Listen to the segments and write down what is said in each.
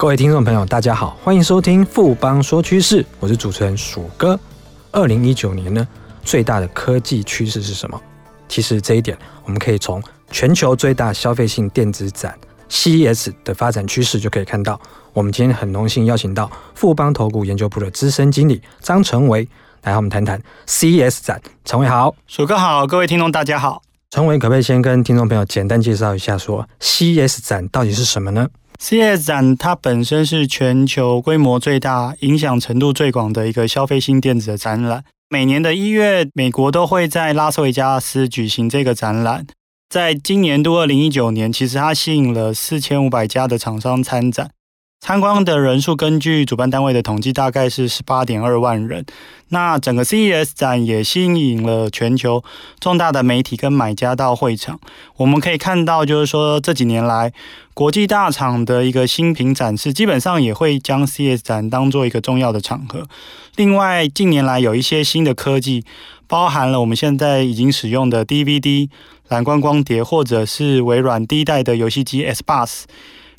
各位听众朋友，大家好，欢迎收听富邦说趋势，我是主持人鼠哥。二零一九年呢，最大的科技趋势是什么？其实这一点，我们可以从全球最大消费性电子展 CES 的发展趋势就可以看到。我们今天很荣幸邀请到富邦投顾研究部的资深经理张成维来和我们谈谈 CES 展。成维好，鼠哥好，各位听众大家好。成维可不可以先跟听众朋友简单介绍一下，说 CES 展到底是什么呢 CS 展它本身是全球规模最大、影响程度最广的一个消费性电子的展览。每年的一月，美国都会在拉斯维加斯举行这个展览。在今年度二零一九年，其实它吸引了四千五百家的厂商参展。参观的人数根据主办单位的统计，大概是十八点二万人。那整个 CES 展也吸引了全球重大的媒体跟买家到会场。我们可以看到，就是说这几年来，国际大厂的一个新品展示，基本上也会将 CES 展当做一个重要的场合。另外，近年来有一些新的科技，包含了我们现在已经使用的 DVD 蓝光光碟，或者是微软第一代的游戏机 Xbox。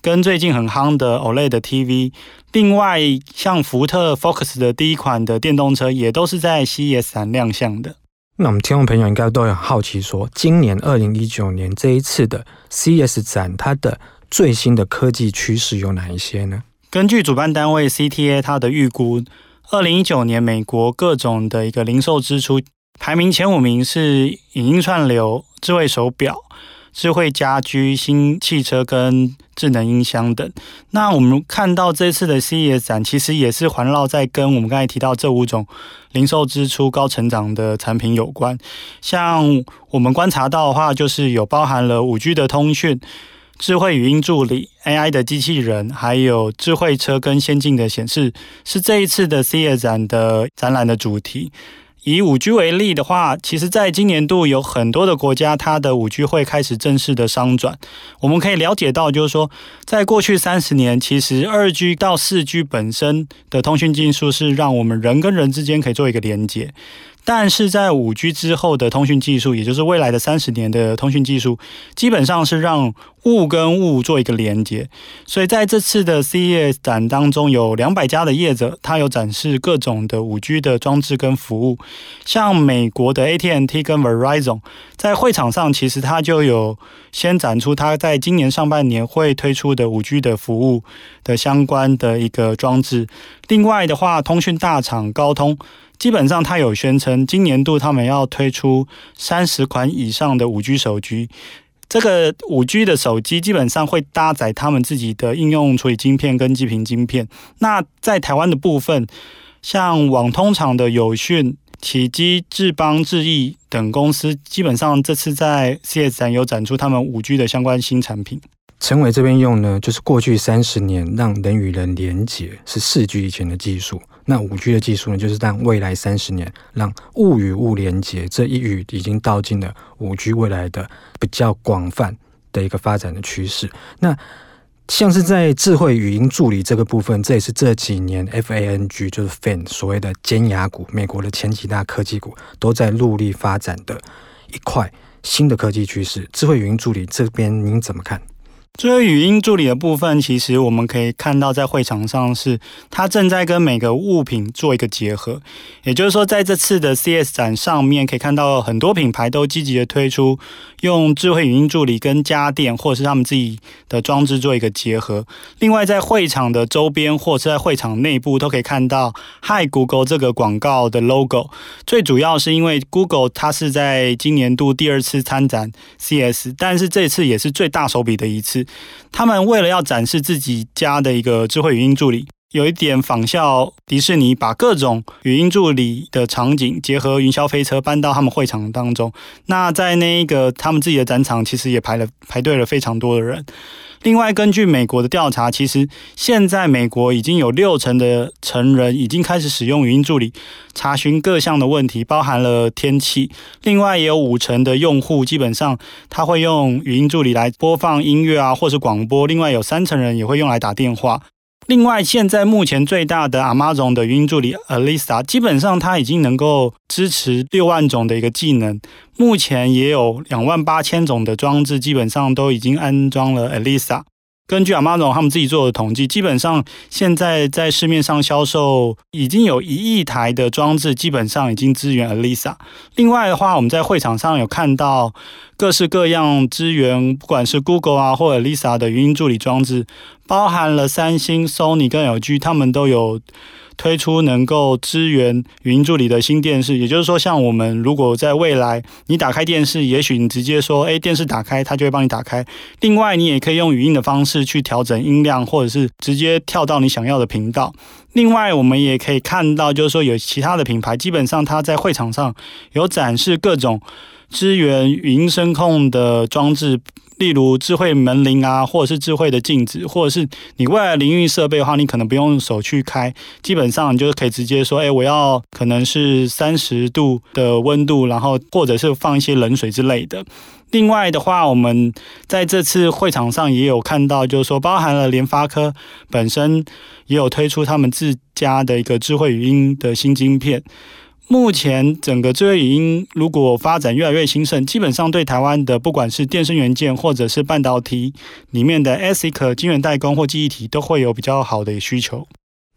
跟最近很夯的 OLED 的 TV，另外像福特 Focus 的第一款的电动车，也都是在 CES 展亮相的。那我们听众朋友应该都很好奇说，说今年二零一九年这一次的 CES 展，它的最新的科技趋势有哪一些呢？根据主办单位 CTA 它的预估，二零一九年美国各种的一个零售支出排名前五名是影音串流、智慧手表。智慧家居、新汽车跟智能音箱等。那我们看到这次的 CES 展，其实也是环绕在跟我们刚才提到这五种零售支出高成长的产品有关。像我们观察到的话，就是有包含了五 G 的通讯、智慧语音助理、AI 的机器人，还有智慧车跟先进的显示，是这一次的 CES 展的展览的主题。以五 G 为例的话，其实在今年度有很多的国家，它的五 G 会开始正式的商转。我们可以了解到，就是说，在过去三十年，其实二 G 到四 G 本身的通讯技术是让我们人跟人之间可以做一个连接。但是在五 G 之后的通讯技术，也就是未来的三十年的通讯技术，基本上是让物跟物做一个连接。所以在这次的 CES 展当中，有两百家的业者，他有展示各种的五 G 的装置跟服务。像美国的 AT&T 跟 Verizon 在会场上，其实他就有先展出他在今年上半年会推出的五 G 的服务的相关的一个装置。另外的话，通讯大厂高通。基本上，他有宣称，今年度他们要推出三十款以上的五 G 手机。这个五 G 的手机基本上会搭载他们自己的应用处理晶片跟基频晶片。那在台湾的部分，像网通厂的友讯、启基、智邦、智易等公司，基本上这次在 CS 展有展出他们五 G 的相关新产品。陈伟这边用呢，就是过去三十年让人与人连接是四 G 以前的技术，那五 G 的技术呢，就是让未来三十年让物与物连接，这一语已经道尽了五 G 未来的比较广泛的一个发展的趋势。那像是在智慧语音助理这个部分，这也是这几年 FANG 就是 FAN 所谓的尖牙股，美国的前几大科技股都在努力发展的一块新的科技趋势。智慧语音助理这边您怎么看？智慧语音助理的部分，其实我们可以看到，在会场上是它正在跟每个物品做一个结合。也就是说，在这次的 CS 展上面，可以看到很多品牌都积极的推出用智慧语音助理跟家电或者是他们自己的装置做一个结合。另外，在会场的周边或是在会场内部，都可以看到 “Hi Google” 这个广告的 logo。最主要是因为 Google 它是在今年度第二次参展 CS，但是这次也是最大手笔的一次。他们为了要展示自己家的一个智慧语音助理，有一点仿效迪士尼，把各种语音助理的场景结合云霄飞车搬到他们会场当中。那在那一个他们自己的展场，其实也排了排队了非常多的人。另外，根据美国的调查，其实现在美国已经有六成的成人已经开始使用语音助理查询各项的问题，包含了天气。另外，也有五成的用户基本上他会用语音助理来播放音乐啊，或是广播。另外，有三成人也会用来打电话。另外，现在目前最大的 Amazon 的语音助理 Alisa，基本上它已经能够支持六万种的一个技能。目前也有两万八千种的装置，基本上都已经安装了 Alisa。根据阿玛总他们自己做的统计，基本上现在在市面上销售已经有一亿台的装置，基本上已经支援 Alisa。另外的话，我们在会场上有看到各式各样支援，不管是 Google 啊或者 Lisa 的语音助理装置，包含了三星、Sony 跟 LG，他们都有。推出能够支援语音助理的新电视，也就是说，像我们如果在未来你打开电视，也许你直接说“诶，电视打开”，它就会帮你打开。另外，你也可以用语音的方式去调整音量，或者是直接跳到你想要的频道。另外，我们也可以看到，就是说有其他的品牌，基本上它在会场上有展示各种支援语音声控的装置。例如智慧门铃啊，或者是智慧的镜子，或者是你未来淋浴设备的话，你可能不用手去开，基本上你就可以直接说，哎，我要可能是三十度的温度，然后或者是放一些冷水之类的。另外的话，我们在这次会场上也有看到，就是说包含了联发科本身也有推出他们自家的一个智慧语音的新晶片。目前整个智慧语音如果发展越来越兴盛，基本上对台湾的不管是电声元件或者是半导体里面的 ASIC 晶圆代工或记忆体，都会有比较好的需求。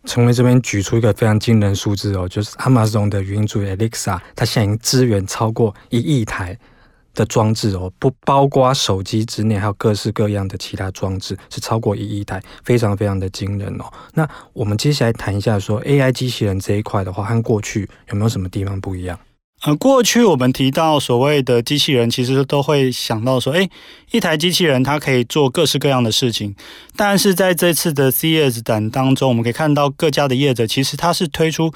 成为这边举出一个非常惊人数字哦，就是 Amazon 的语音助理 Alexa，它现在已经支援超过一亿台。的装置哦，不包括手机之内，还有各式各样的其他装置，是超过一亿台，非常非常的惊人哦。那我们接下来谈一下说 AI 机器人这一块的话，和过去有没有什么地方不一样？呃，过去我们提到所谓的机器人，其实都会想到说，诶，一台机器人它可以做各式各样的事情。但是在这次的 CES 展当中，我们可以看到各家的业者其实它是推出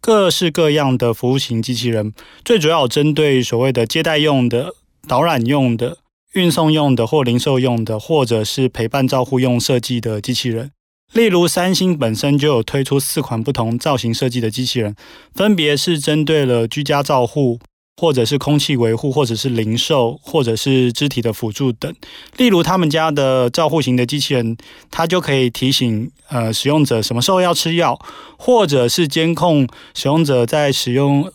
各式各样的服务型机器人，最主要针对所谓的接待用的。导览用的、运送用的或零售用的，或者是陪伴照护用设计的机器人，例如三星本身就有推出四款不同造型设计的机器人，分别是针对了居家照护，或者是空气维护，或者是零售，或者是肢体的辅助等。例如他们家的照护型的机器人，它就可以提醒呃使用者什么时候要吃药，或者是监控使用者在使用。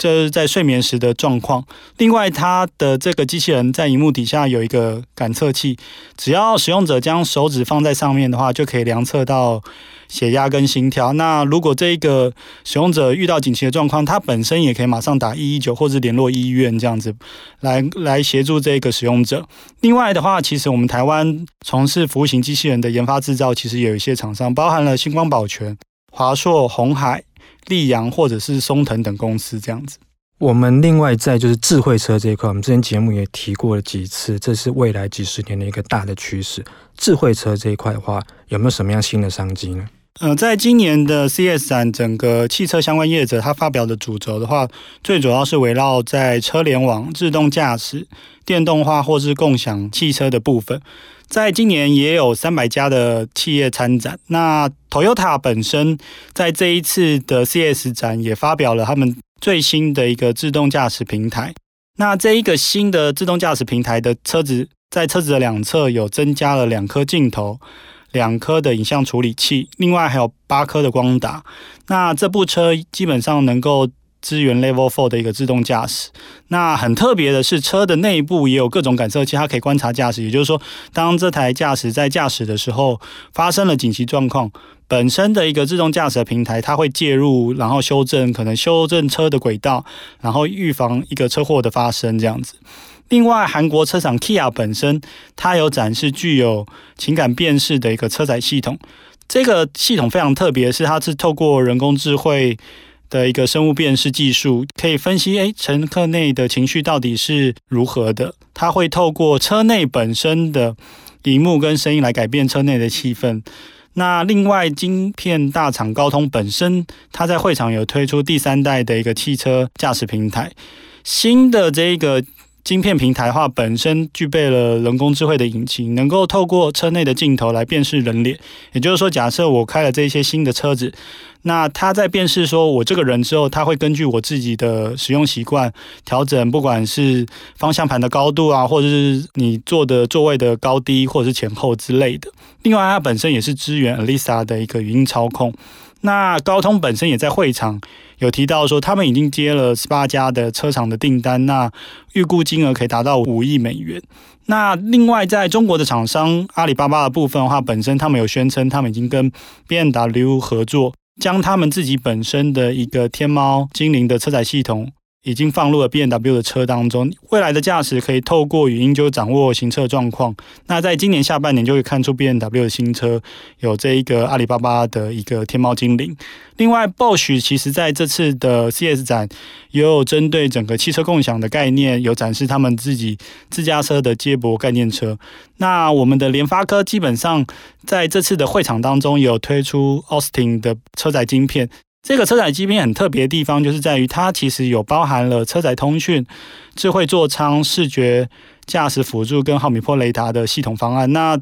这是在睡眠时的状况。另外，它的这个机器人在荧幕底下有一个感测器，只要使用者将手指放在上面的话，就可以量测到血压跟心跳。那如果这一个使用者遇到紧急的状况，它本身也可以马上打一一九或者联络医院这样子来来协助这个使用者。另外的话，其实我们台湾从事服务型机器人的研发制造，其实有一些厂商，包含了星光宝泉、华硕、鸿海。立阳或者是松藤等公司这样子。我们另外在就是智慧车这一块，我们之前节目也提过了几次，这是未来几十年的一个大的趋势。智慧车这一块的话，有没有什么样新的商机呢？呃，在今年的 CES 展，整个汽车相关业者他发表的主轴的话，最主要是围绕在车联网、自动驾驶、电动化或是共享汽车的部分。在今年也有三百家的企业参展。那 Toyota 本身在这一次的 CS 展也发表了他们最新的一个自动驾驶平台。那这一个新的自动驾驶平台的车子，在车子的两侧有增加了两颗镜头、两颗的影像处理器，另外还有八颗的光达。那这部车基本上能够。支援 Level Four 的一个自动驾驶，那很特别的是，车的内部也有各种感测器，它可以观察驾驶。也就是说，当这台驾驶在驾驶的时候发生了紧急状况，本身的一个自动驾驶的平台，它会介入，然后修正，可能修正车的轨道，然后预防一个车祸的发生这样子。另外，韩国车厂 Kia 本身，它有展示具有情感辨识的一个车载系统。这个系统非常特别，是它是透过人工智慧。的一个生物辨识技术，可以分析诶，乘客内的情绪到底是如何的。它会透过车内本身的荧幕跟声音来改变车内的气氛。那另外，晶片大厂高通本身，它在会场有推出第三代的一个汽车驾驶平台，新的这个。晶片平台的话，本身具备了人工智慧的引擎，能够透过车内的镜头来辨识人脸。也就是说，假设我开了这些新的车子，那它在辨识说我这个人之后，它会根据我自己的使用习惯调整，不管是方向盘的高度啊，或者是你坐的座位的高低，或者是前后之类的。另外，它本身也是支援 Alisa 的一个语音操控。那高通本身也在会场有提到说，他们已经接了十八家的车厂的订单，那预估金额可以达到五亿美元。那另外，在中国的厂商阿里巴巴的部分的话，本身他们有宣称，他们已经跟 BMW 合作，将他们自己本身的一个天猫精灵的车载系统。已经放入了 BMW 的车当中，未来的驾驶可以透过语音就掌握行车状况。那在今年下半年就会看出 BMW 的新车有这一个阿里巴巴的一个天猫精灵。另外，Bosch 其实在这次的 C S 展也有针对整个汽车共享的概念，有展示他们自己自驾车的接驳概念车。那我们的联发科基本上在这次的会场当中有推出 Austin 的车载晶片。这个车载机片很特别的地方，就是在于它其实有包含了车载通讯、智慧座舱、视觉驾驶辅助跟毫米波雷达的系统方案。那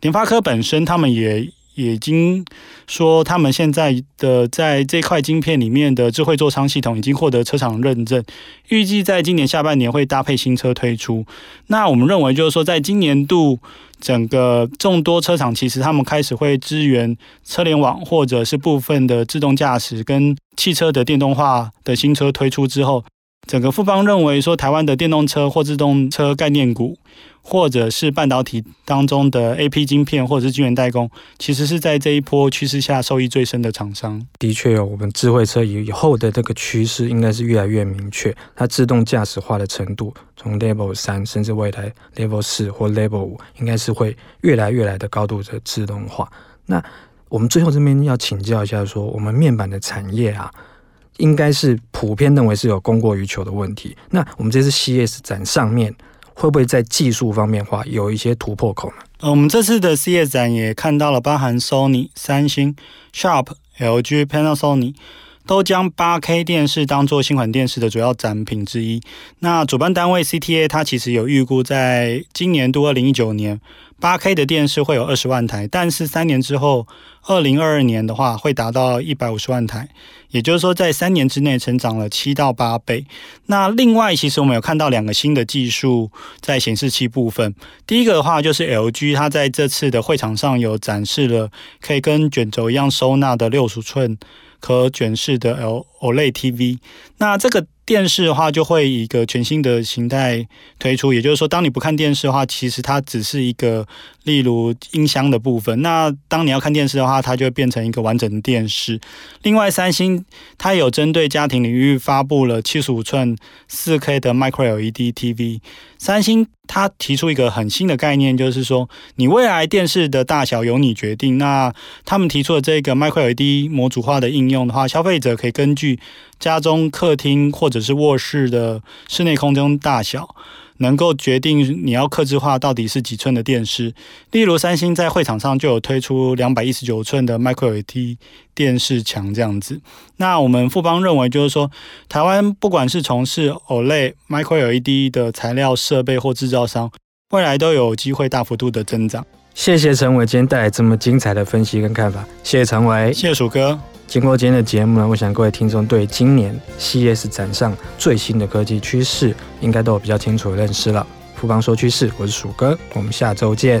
联发科本身他们也。也已经说，他们现在的在这块晶片里面的智慧座舱系统已经获得车厂认证，预计在今年下半年会搭配新车推出。那我们认为，就是说，在今年度整个众多车厂，其实他们开始会支援车联网，或者是部分的自动驾驶跟汽车的电动化的新车推出之后，整个富邦认为说，台湾的电动车或自动车概念股。或者是半导体当中的 AP 晶片，或者是晶圆代工，其实是在这一波趋势下受益最深的厂商。的确有，我们智慧车以后的这个趋势应该是越来越明确，它自动驾驶化的程度，从 Level 三甚至未来 Level 四或 Level 五，应该是会越来越来的高度的自动化。那我们最后这边要请教一下说，我们面板的产业啊，应该是普遍认为是有供过于求的问题。那我们这次 C S 展上面。会不会在技术方面话有一些突破口呢？呃，我们这次的 CES 展也看到了，包含 Sony、三星、Sharp、LG、Panasonic 都将 8K 电视当做新款电视的主要展品之一。那主办单位 CTA 它其实有预估，在今年度二零一九年。八 K 的电视会有二十万台，但是三年之后，二零二二年的话会达到一百五十万台，也就是说在三年之内成长了七到八倍。那另外，其实我们有看到两个新的技术在显示器部分。第一个的话就是 LG，它在这次的会场上有展示了可以跟卷轴一样收纳的六十寸可卷式的 L OLED TV。那这个。电视的话，就会以一个全新的形态推出，也就是说，当你不看电视的话，其实它只是一个，例如音箱的部分。那当你要看电视的话，它就会变成一个完整的电视。另外，三星它有针对家庭领域发布了七十五寸四 K 的 Micro LED TV。三星他提出一个很新的概念，就是说，你未来电视的大小由你决定。那他们提出的这个 Micro D 模组化的应用的话，消费者可以根据家中客厅或者是卧室的室内空间大小，能够决定你要克制化到底是几寸的电视。例如，三星在会场上就有推出两百一十九寸的 Micro LED 电视墙这样子。那我们富邦认为，就是说，台湾不管是从事 OLED、Micro LED 的材料设备或制造商，未来都有机会大幅度的增长。谢谢陈伟今天带来这么精彩的分析跟看法。谢谢陈伟，谢谢鼠哥。经过今天的节目呢，我想各位听众对今年 CES 展上最新的科技趋势，应该都有比较清楚的认识了。富邦说趋势，我是鼠哥，我们下周见。